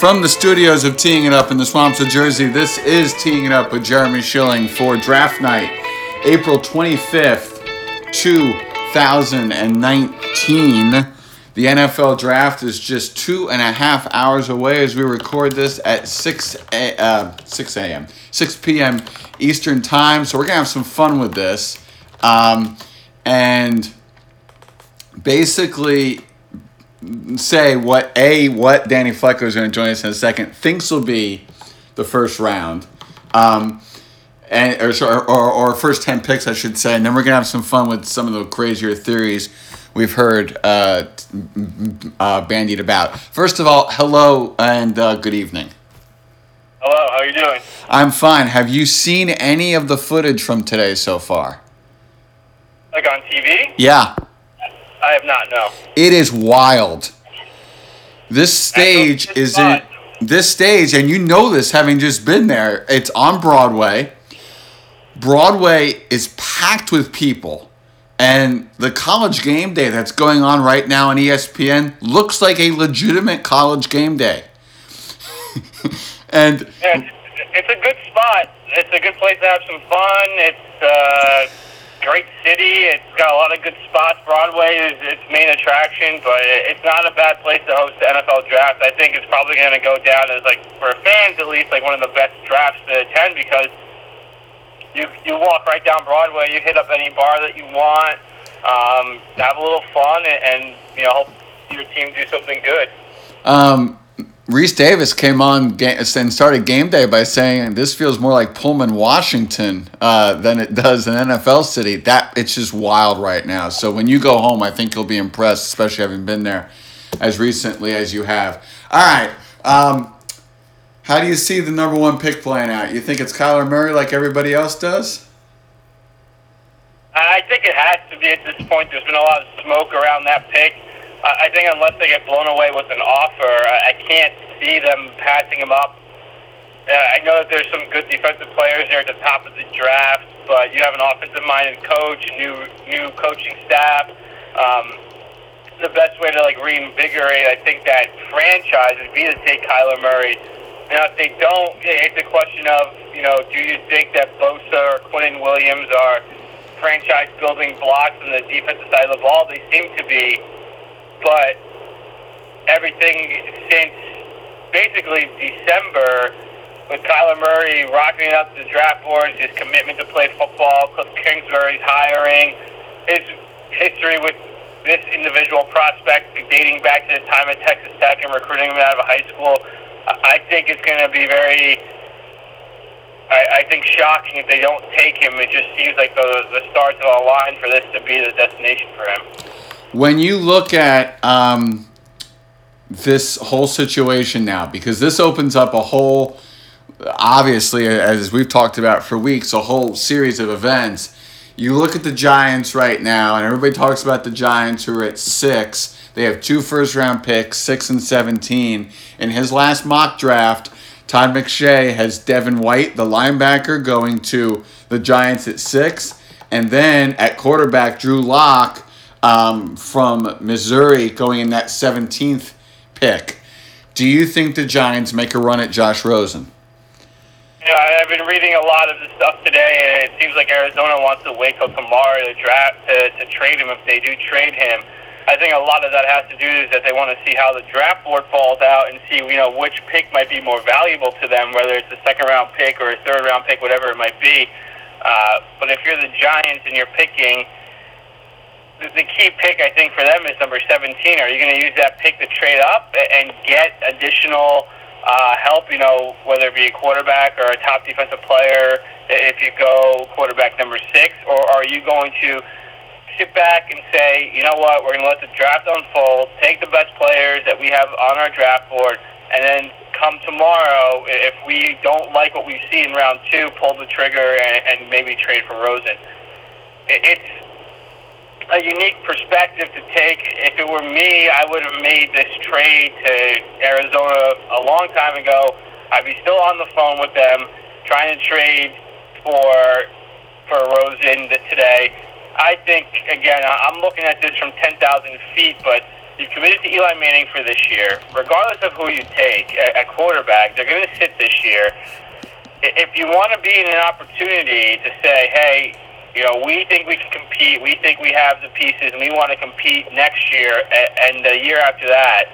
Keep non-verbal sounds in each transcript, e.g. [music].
From the studios of Teeing It Up in the swamps of Jersey, this is Teeing It Up with Jeremy Schilling for draft night, April 25th, 2019. The NFL draft is just two and a half hours away as we record this at 6 a, uh, 6 a.m., 6 p.m. Eastern Time. So we're to have some fun with this. Um, and basically, say what a what Danny Flecker is going to join us in a second thinks will be the first round, um, and or, or or first ten picks I should say, and then we're gonna have some fun with some of the crazier theories we've heard uh, uh, bandied about. First of all, hello and uh, good evening. Hello, how are you doing? I'm fine. Have you seen any of the footage from today so far? Like on TV? Yeah. I have not, no. It is wild. This stage is in this stage, and you know this having just been there. It's on Broadway. Broadway is packed with people, and the college game day that's going on right now on ESPN looks like a legitimate college game day. [laughs] and Yeah, it's, it's a good spot. It's a good place to have some fun. It's uh, great city. It's got a lot of good spots. Broadway is its main attraction, but it's not a bad place to host the NFL draft. I think it's probably going to go down as like for fans at least like one of the best drafts to attend because you you walk right down Broadway, you hit up any bar that you want, um, have a little fun, and, and you know help your team do something good. um, Rece Davis came on and started game day by saying this feels more like Pullman, Washington, uh, than it does an NFL city. That it's just wild right now. So when you go home, I think you'll be impressed, especially having been there as recently as you have. All right. Um, how do you see the number one pick playing out? You think it's Kyler Murray like everybody else does? I think it has to be at this point. There's been a lot of smoke around that pick. I think unless they get blown away with an offer, I can't see them passing him up. Uh, I know that there's some good defensive players there at the top of the draft, but you have an offensive-minded coach, a new new coaching staff. Um, the best way to like reinvigorate, I think, that franchise would be to take Kyler Murray. Now, if they don't, it's a question of, you know, do you think that Bosa or Quinnen Williams are franchise-building blocks on the defensive side of the ball? They seem to be, but everything since basically December, with Kyler Murray rocketing up the draft boards, his commitment to play football, Cliff Kingsbury's hiring, his history with this individual prospect dating back to the time at Texas Tech and recruiting him out of high school, I I think it's going to be very, I, I think, shocking if they don't take him. It just seems like the, the stars have aligned for this to be the destination for him. When you look at um, this whole situation now, because this opens up a whole, obviously, as we've talked about for weeks, a whole series of events. You look at the Giants right now, and everybody talks about the Giants who are at six. They have two first round picks, six and 17. In his last mock draft, Todd McShay has Devin White, the linebacker, going to the Giants at six. And then at quarterback, Drew Lock um, from Missouri going in that 17th pick. Do you think the Giants make a run at Josh Rosen? Yeah, I've been reading a lot of this stuff today, and it seems like Arizona wants to wait till tomorrow to draft to, to trade him if they do trade him. I think a lot of that has to do is that they want to see how the draft board falls out and see you know which pick might be more valuable to them, whether it's a second round pick or a third round pick, whatever it might be. Uh, but if you're the Giants and you're picking, the, key pick I think for them is number 17. Are you going to use that pick to trade up and get additional uh, help? You know, whether it be a quarterback or a top defensive player, if you go quarterback number six, or are you going to sit back and say, you know what, we're going to let the draft unfold, take the best players that we have on our draft board, and then come tomorrow, if we don't like what we see in round two, pull the trigger and, and maybe trade for Rosen. It, it's a unique perspective to take. If it were me, I would have made this trade to Arizona a long time ago. I'd be still on the phone with them, trying to trade for for Rosen today. I think again, I'm looking at this from 10,000 feet, but You've committed to Eli Manning for this year. Regardless of who you take at quarterback, they're going to sit this year. If you want to be in an opportunity to say, hey, you know, we think we can compete, we think we have the pieces, and we want to compete next year and the year after that,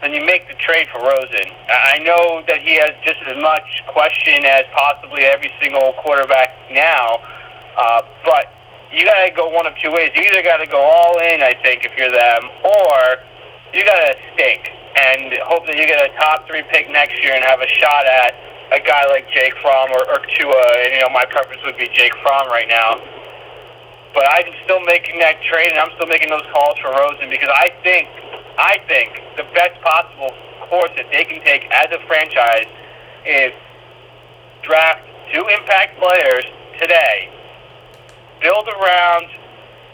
then you make the trade for Rosen. I know that he has just as much question as possibly every single quarterback now, uh, but you got to go one of two ways. You either got to go all in, I think, if you're them, or you got to stink and hope that you get a top three pick next year and have a shot at a guy like Jake Fromm or, or Tua. And, you know, my preference would be Jake Fromm right now. But I'm still making that trade, and I'm still making those calls for Rosen because I think, I think the best possible course that they can take as a franchise is draft two impact players today build around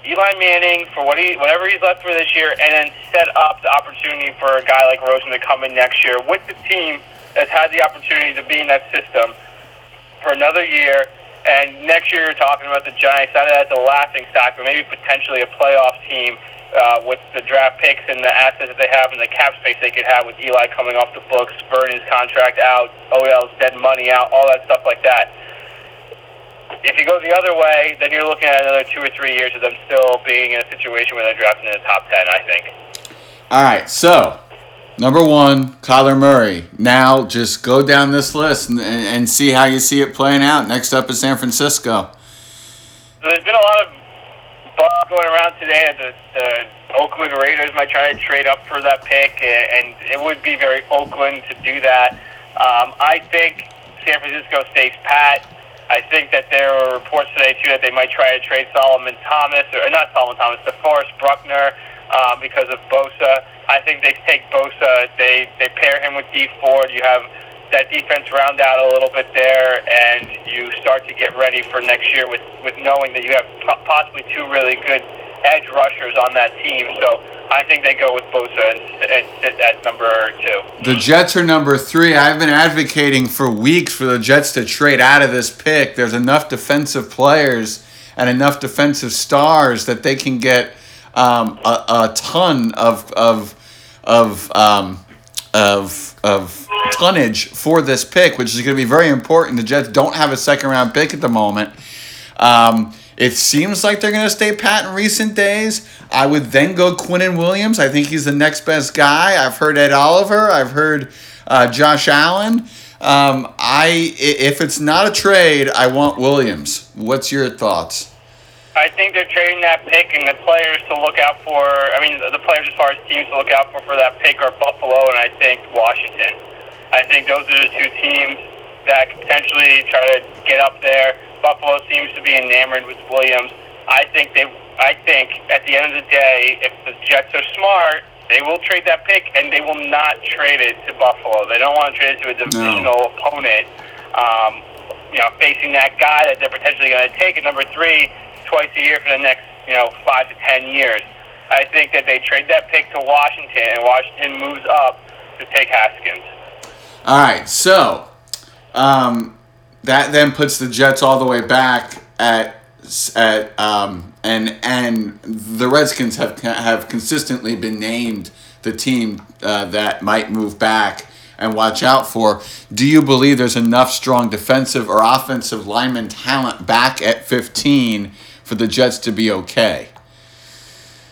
Eli Manning for what he whatever he's left for this year, and then set up the opportunity for a guy like Rosen to come in next year with the team that's had the opportunity to be in that system for another year. And next year, you're talking about the Giants, not as a laughing stock, but maybe potentially a playoff team uh, with the draft picks and the assets that they have and the cap space they could have with Eli coming off the books, his contract out, OEL's dead money out, all that stuff like that. If you go the other way, then you're looking at another two or three years of them still being in a situation where they're drafting in the top 10, I think. All right, so number one, Kyler Murray. Now just go down this list and, and see how you see it playing out. Next up is San Francisco. So there's been a lot of buzz going around today that the, Oakland Raiders might try to trade up for that pick, and it would be very Oakland to do that. Um, I think San Francisco stays pat. I think that there were reports today too that they might try to trade Solomon Thomas or not Solomon Thomas, DeForest Buckner um, because of Bosa. I think they take Bosa. They they pair him with D Ford. You have that defense round out a little bit there, and you start to get ready for next year with with knowing that you have possibly two really good edge rushers on that team. So I think they go with Bosa at number two. The Jets are number three. I've been advocating for weeks for the Jets to trade out of this pick. There's enough defensive players and enough defensive stars that they can get um, a, a ton of of of um, of of tonnage for this pick, which is going to be very important. The Jets don't have a second round pick at the moment. Um, it seems like they're going to stay pat in recent days. I would then go Quinnen Williams. I think he's the next best guy. I've heard Ed Oliver. I've heard uh, Josh Allen. Um, I if it's not a trade, I want Williams. What's your thoughts? I think they're trading that pick, and the players to look out for. I mean, the players as far as teams to look out for for that pick are Buffalo and I think Washington. I think those are the two teams that could potentially try to get up there. Buffalo seems to be enamored with Williams. I think they. I think at the end of the day, if the Jets are smart, they will trade that pick, and they will not trade it to Buffalo. They don't want to trade it to a divisional no. opponent. Um, you know, facing that guy that they're potentially going to take at number three twice a year for the next, you know, five to ten years. I think that they trade that pick to Washington, and Washington moves up to take Haskins. All right, so um, that then puts the Jets all the way back at at um, and and the Redskins have have consistently been named the team uh, that might move back and watch out for. Do you believe there's enough strong defensive or offensive lineman talent back at 15 for the Jets to be okay?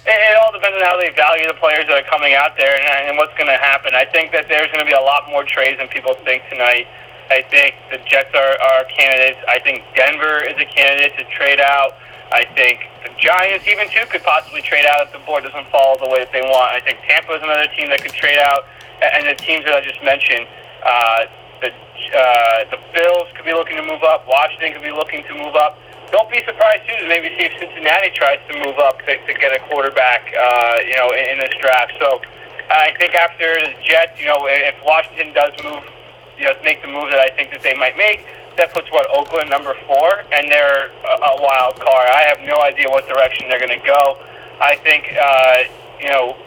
It all depends on how they value the players that are coming out there and, and what's going to happen. I think that there's going to be a lot more trades than people think tonight. I think the Jets are, are candidates. I think Denver is a candidate to trade out. I think the Giants, even too, could possibly trade out if the board doesn't fall the way that they want. I think Tampa is another team that could trade out, and the teams that I just mentioned, uh, the uh, the Bills could be looking to move up. Washington could be looking to move up. Don't be surprised too to maybe see if Cincinnati tries to move up to, to get a quarterback, uh, you know, in, in this draft. So I think after the Jets, you know, if Washington does move you know, make the move that I think that they might make. That puts what Oakland number four, and they're a, a wild card. I have no idea what direction they're going to go. I think uh, you know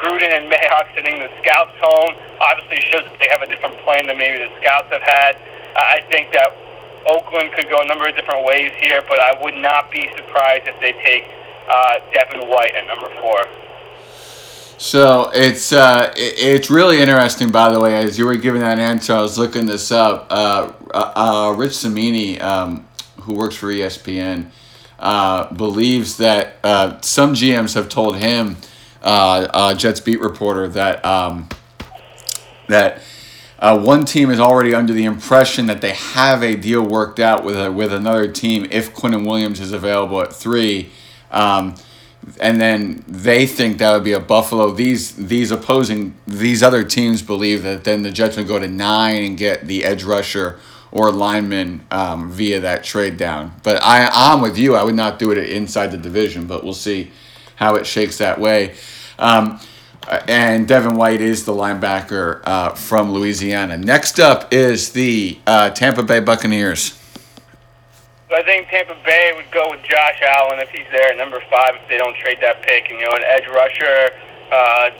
Gruden and Mayock sending the scouts home obviously shows that they have a different plan than maybe the scouts have had. I think that Oakland could go a number of different ways here, but I would not be surprised if they take uh, Devin White at number four. So it's uh, it's really interesting. By the way, as you were giving that answer, I was looking this up. Uh, uh, uh Rich Cimini, um, who works for ESPN, uh, believes that some GMs have told him, Jets beat reporter, that um, that one team is already under the impression that they have a deal worked out with a, with another team if Quinnen Williams is available at three. Um, and then they think that would be a Buffalo. These these opposing these other teams believe that then the Jets would go to nine and get the edge rusher or lineman um, via that trade down. But I I'm with you. I would not do it inside the division, but we'll see how it shakes that way. Um, and Devin White is the linebacker uh, from Louisiana. Next up is the uh, Tampa Bay Buccaneers. I think Tampa Bay would go with Josh Allen if he's there at number five if they don't trade that pick. And, you know, an edge rusher, uh,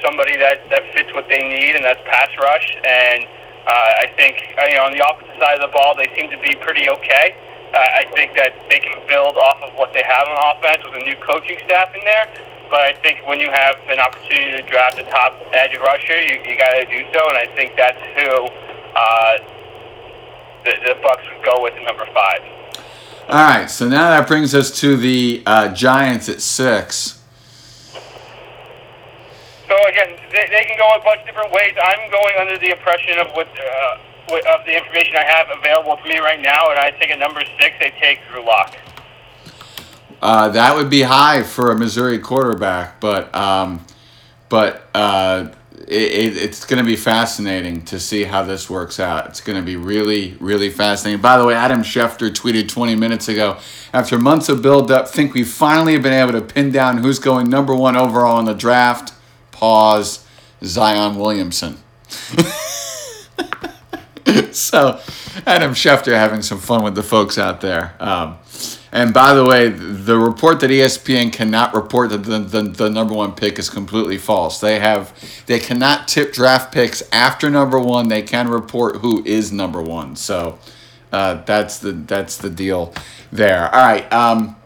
somebody that, that fits what they need, and that's pass rush. And uh, I think, uh, you know, on the opposite side of the ball, they seem to be pretty okay. Uh, I think that they can build off of what they have on offense with a new coaching staff in there. But I think when you have an opportunity to draft a top edge rusher, you, you got to do so. And I think that's who uh, the, the Bucs would go with at number five. All right, so now that brings us to the uh, Giants at six. So again, they, they, can go a bunch of different ways. I'm going under the impression of what uh, of the information I have available to me right now, and I think at number six they take Drew Lock. Uh, that would be high for a Missouri quarterback, but um, but uh, it, it's going to be fascinating to see how this works out. It's going to be really, really fascinating. By the way, Adam Schefter tweeted 20 minutes ago after months of build up, think we finally have been able to pin down who's going number one overall in the draft. Pause, Zion Williamson. [laughs] so, Adam Schefter having some fun with the folks out there. Um, and by the way, the report that ESPN cannot report that the, the, the, number one pick is completely false. They have they cannot tip draft picks after number one. They can report who is number one. So uh, that's the that's the deal there. All right. Um,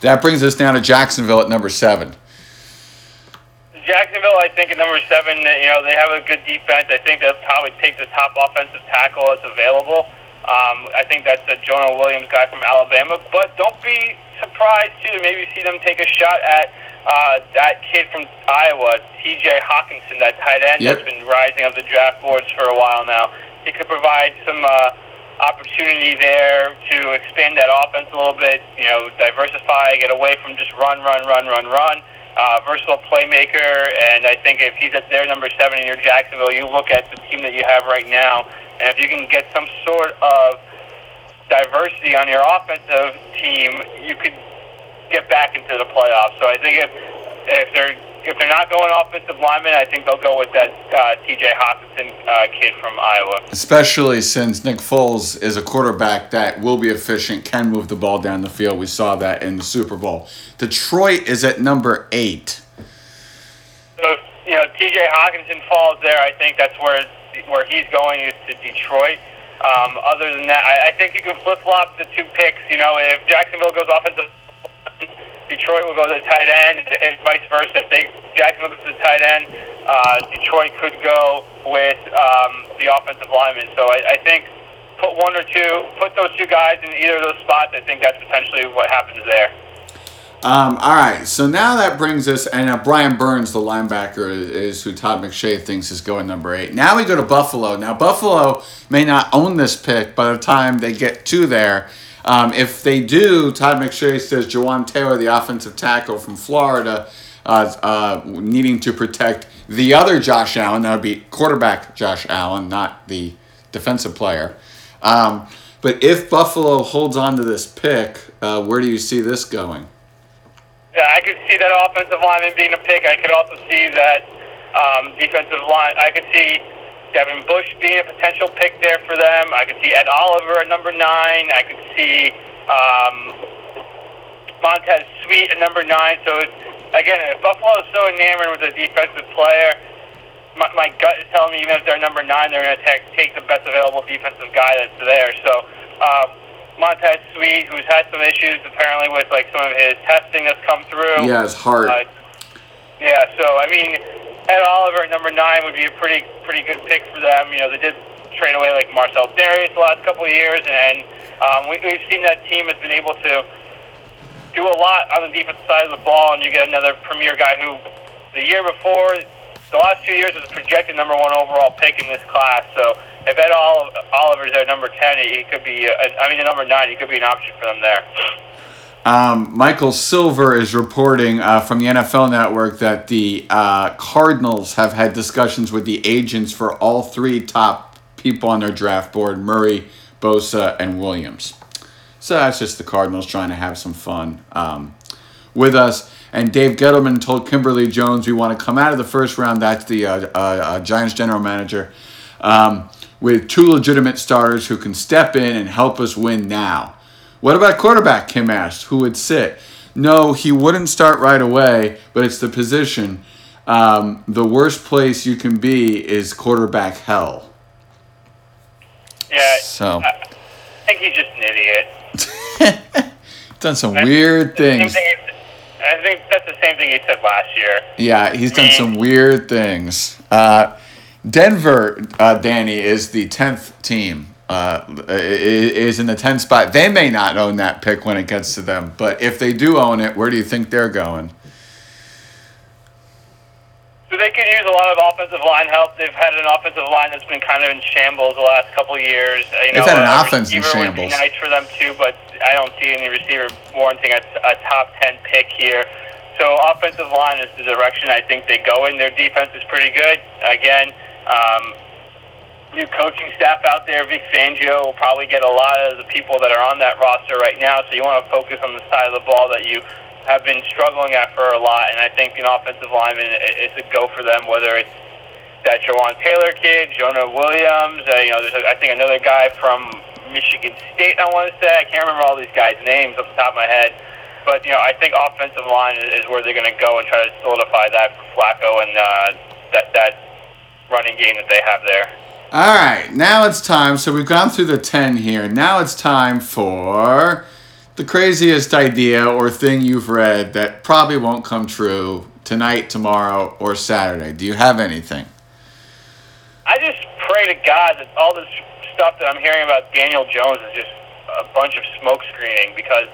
that brings us down to Jacksonville at number seven. Jacksonville, I think at number seven, you know they have a good defense. I think they'll probably take the top offensive tackle that's available. Um, I think that's the Jonah Williams guy from Alabama. But don't be surprised too to maybe see them take a shot at uh, that kid from Iowa, T.J. Hockenson, that tight end yep. that's been rising up the draft boards for a while now. He could provide some uh, opportunity there to expand that offense a little bit. You know, diversify, get away from just run, run, run, run, run. Uh, versatile playmaker, and I think if he's at their number seven in your Jacksonville, you look at the team that you have right now and if you can get some sort of diversity on your offensive team, you could get back into the playoffs. So I think if if they're if they're not going offensive lineman, I think they'll go with that uh, T.J. Hockenson uh, kid from Iowa. Especially since Nick Foles is a quarterback that will be efficient, can move the ball down the field. We saw that in the Super Bowl. Detroit is at number eight. So you know, T.J. Hockenson falls there. I think that's where where he's going is to Detroit. Um, other than that, I, I think you can flip flop the two picks. You know, if Jacksonville goes offensive, Detroit will go to the tight end, and vice versa. If they Jacksonville goes to the tight end, uh, Detroit could go with um, the offensive lineman. So I, I think put one or two, put those two guys in either of those spots. I think that's potentially what happens there. Um, all right, so now that brings us, and uh, Brian Burns, the linebacker, is, who Todd McShay thinks is going number eight. Now we go to Buffalo. Now Buffalo may not own this pick by the time they get to there. Um, if they do, Todd McShay says Jawaan Taylor, the offensive tackle from Florida, uh, uh, needing to protect the other Josh Allen. That would be quarterback Josh Allen, not the defensive player. Um, but if Buffalo holds on to this pick, uh, where do you see this going? Yeah, I could see that offensive lineman being a pick. I could also see that um, defensive line. I could see Devin Bush being a potential pick there for them. I could see Ed Oliver at number nine. I could see um, Montez Sweat at number nine. So again, if Buffalo is so enamored with a defensive player, my, my gut is telling me even if they're number nine, they're going to take, take the best available defensive guy that's there. So. Um, Montez Sweat, who's had some issues apparently with like some of his testing that's come through. Yeah, his heart. Uh, Yeah, so I mean, Ed Oliver at number nine would be a pretty pretty good pick for them. You know, they did trade away like Marcell Dareus the last couple of years, and um, we, we've seen that team has been able to do a lot on the defensive side of the ball, and you get another premier guy who the year before, the last two years was projected number one overall pick in this class. So if Ed Oliver's at number ten, he could be. Uh, I mean, the number nine, he could be an option for them there. Um, Michael Silver is reporting uh, from the NFL Network that the uh, Cardinals have had discussions with the agents for all three top people on their draft board Murray, Bosa, and Williams. So that's just the Cardinals trying to have some fun um, with us. And Dave Gettleman told Kimberly Jones we want to come out of the first round. That's the uh, uh, uh, Giants general manager. Um, with two legitimate starters who can step in and help us win now. What about quarterback? Kim asked. Who would sit? No, he wouldn't start right away, but it's the position. Um, the worst place you can be is quarterback hell. Yeah. So. I think he's just an idiot. [laughs] done some weird things. I think that's the same thing he said last year. Yeah, he's done some weird things. Uh, Denver, uh, Danny, is the 10th team uh, is in the 10th spot. They may not own that pick when it gets to them, but if they do own it, where do you think they're going? They could use a lot of offensive line help. They've had an offensive line that's been kind of in shambles the last couple of years. You know, They've had an uh, offense in shambles. Would be nice for them too, but I don't see any receiver warranting a, a top 10 pick here. So offensive line is the direction I think they go in. Their defense is pretty good. Again, um, new coaching staff out there. Vic Fangio will probably get a lot of the people that are on that roster right now. So you want to focus on the side of the ball that you have been struggling at for a lot. And I think an offensive lineman is a go for them, whether it's that Jawaan Taylor kid, Jonah Williams. Uh, you know, there's a, I think another guy from Michigan State. I want to say I can't remember all these guys' names off the top of my head. But you know, I think offensive line is, is where they're going to go and try to solidify that for Flacco and uh, that that running game that they have there. All right, now it's time. So we've gone through the 10 here. Now it's time for the craziest idea or thing you've read that probably won't come true tonight, tomorrow, or Saturday. Do you have anything? I just pray to God that all this stuff that I'm hearing about Daniel Jones is just a bunch of smoke screening because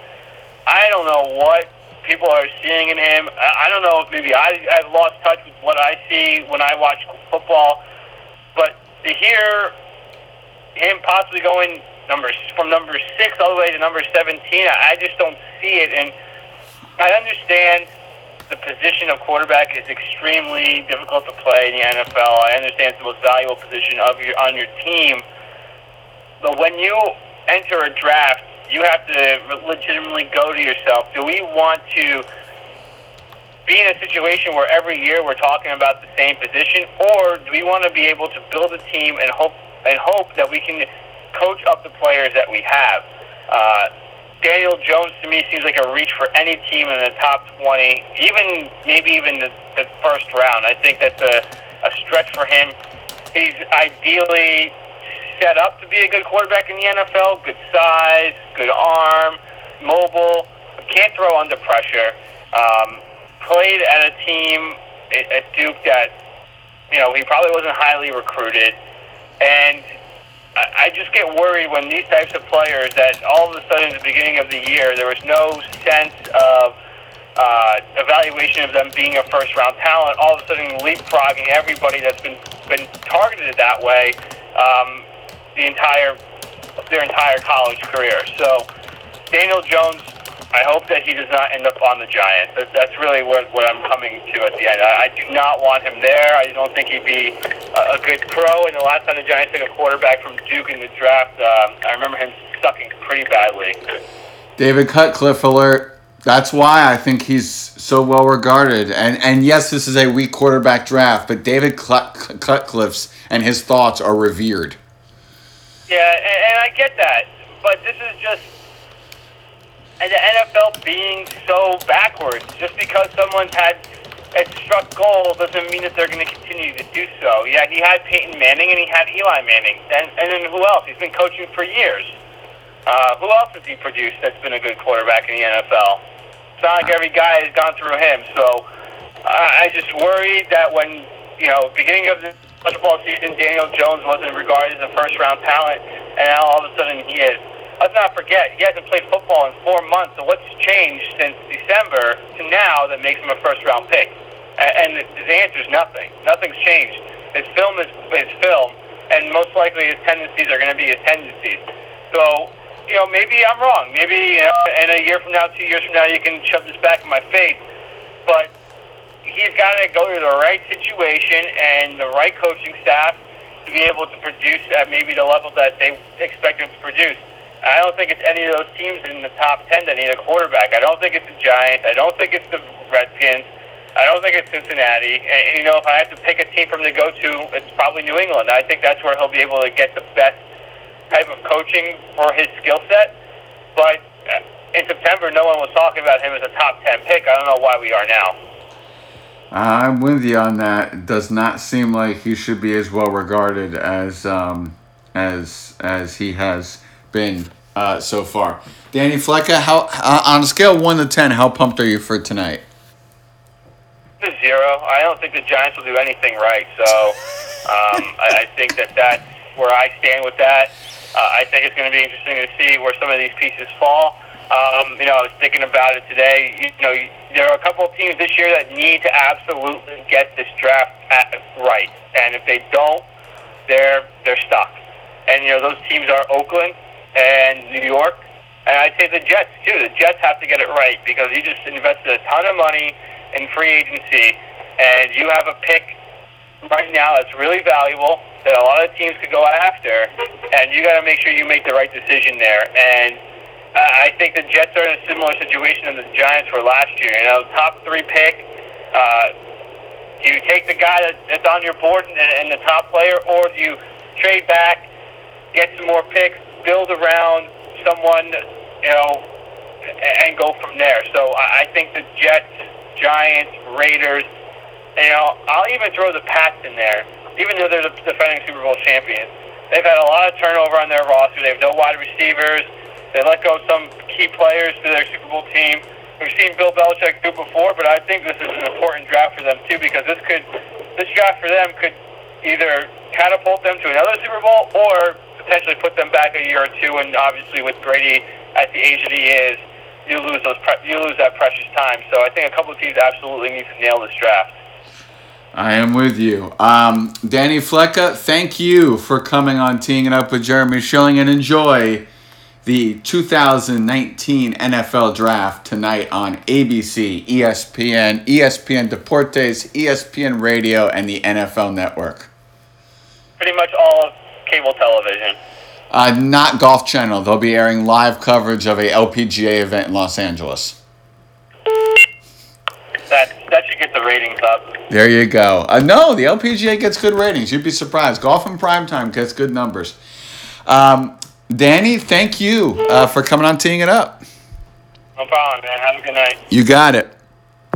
I don't know what people are seeing in him. I don't know if maybe I, I've lost touch with what I see when I watch football, but to hear him possibly going number from number six all the way to number seventeen, I just don't see it. And I understand the position of quarterback is extremely difficult to play in the NFL. I understand it's the most valuable position of your on your team. But when you enter a draft, you have to legitimately go to yourself. Do we want to be in a situation where every year we're talking about the same position, or do we want to be able to build a team and hope and hope that we can coach up the players that we have? Uh, Daniel Jones to me seems like a reach for any team in the top 20, even maybe even the, the first round. I think that's a, a stretch for him. He's ideally set up to be a good quarterback in the NFL. Good size, good arm, mobile, can't throw under pressure. Um, played at a team at Duke that, you know, he probably wasn't highly recruited. And I just get worried when these types of players that all of a sudden at the beginning of the year there was no sense of uh, evaluation of them being a first round talent, all of a sudden leapfrogging everybody that's been been targeted that way um, the entire their entire college career. So Daniel Jones I hope that he does not end up on the Giants. That, that's really what, what I'm coming to at the end. I, I do not want him there. I don't think he'd be a, a good pro. And the last time the Giants took a quarterback from Duke in the draft, uh, I remember him sucking pretty badly. David Cutcliffe alert. That's why I think he's so well regarded. And and yes, this is a weak quarterback draft, but David Cutcliffe's and his thoughts are revered. Yeah, and, and I get that, but this is just and the NFL being so backwards. Just because someone's had a struck gold doesn't mean that they're going to continue to do so. Yeah, he had Peyton Manning and he had Eli Manning, and and then who else? He's been coaching for years. Uh, who else has he produced that's been a good quarterback in the NFL? It's not like every guy has gone through him. So I just worried that when you know beginning of the football season, Daniel Jones wasn't regarded as a first round talent, and now all of a sudden he is. Let's not forget he hasn't played football in four months. So what's changed since December to now that makes him a first round pick? And the answer is nothing. Nothing's changed. His film is his film, and most likely his tendencies are going to be his tendencies. So you know, maybe I'm wrong. Maybe you know, in a year from now, two years from now, you can shove this back in my face. But he's got to go to the right situation and the right coaching staff to be able to produce at maybe the level that they expect him to produce. I don't think it's any of those teams in the top 10 that need a quarterback. I don't think it's the Giants. I don't think it's the Redskins. I don't think it's Cincinnati. And, you know, if I have to pick a team from to go to, it's probably New England. I think that's where he'll be able to get the best type of coaching for his skill set. But uh, in September, no one was talking about him as a top 10 pick. I don't know why we are now. I'm with you on that. It does not seem like he should be as well regarded as um, as as he has been uh, so far. Danny Flecka, how uh, on a scale one to ten, how pumped are you for tonight? Zero. I don't think the Giants will do anything right. So um, I, I think that that's where I stand with that. Uh, I think it's going to be interesting to see where some of these pieces fall. Um, you know, I was thinking about it today. You know, there are a couple of teams this year that need to absolutely get this draft at, right, and if they don't, they're they're stuck. And you know, those teams are Oakland and New York, and I'd say the Jets too. The Jets have to get it right because you just invested a ton of money in free agency, and you have a pick right now that's really valuable that a lot of teams could go after, and you got to make sure you make the right decision there. And I think the Jets are in a similar situation as the Giants were last year. You know, top three pick. Uh, do you take the guy that's on your board and the top player, or do you trade back, get some more picks, build around someone, you know, and go from there? So I think the Jets, Giants, Raiders. You know, I'll even throw the Pats in there even though they're the defending Super Bowl champions. They've had a lot of turnover on their roster. They have no wide receivers. They let go some key players to their Super Bowl team. We've seen Bill Belichick do before, but I think this is an important draft for them too because this could, this draft for them could either catapult them to another Super Bowl or potentially put them back a year or two. And obviously, with Brady at the age that he is, you lose those pre- you lose that precious time. So I think a couple of teams absolutely need to nail this draft. I am with you. Um, Danny Flecka, thank you for coming on Teeing It Up with Jeremy Schilling and enjoy the 2019 NFL Draft tonight on ABC, ESPN, ESPN Deportes, ESPN Radio, and the NFL Network. Pretty much all of cable television. Uh, not Golf Channel. They'll be airing live coverage of a LPGA event in Los Angeles. That, that should get the ratings up. There you go. Uh, no, the LPGA gets good ratings. You'd be surprised. Golf in prime time gets good numbers. Um, Danny, thank you uh, for coming on teeing it up. No problem, man. Have a good night. You got it.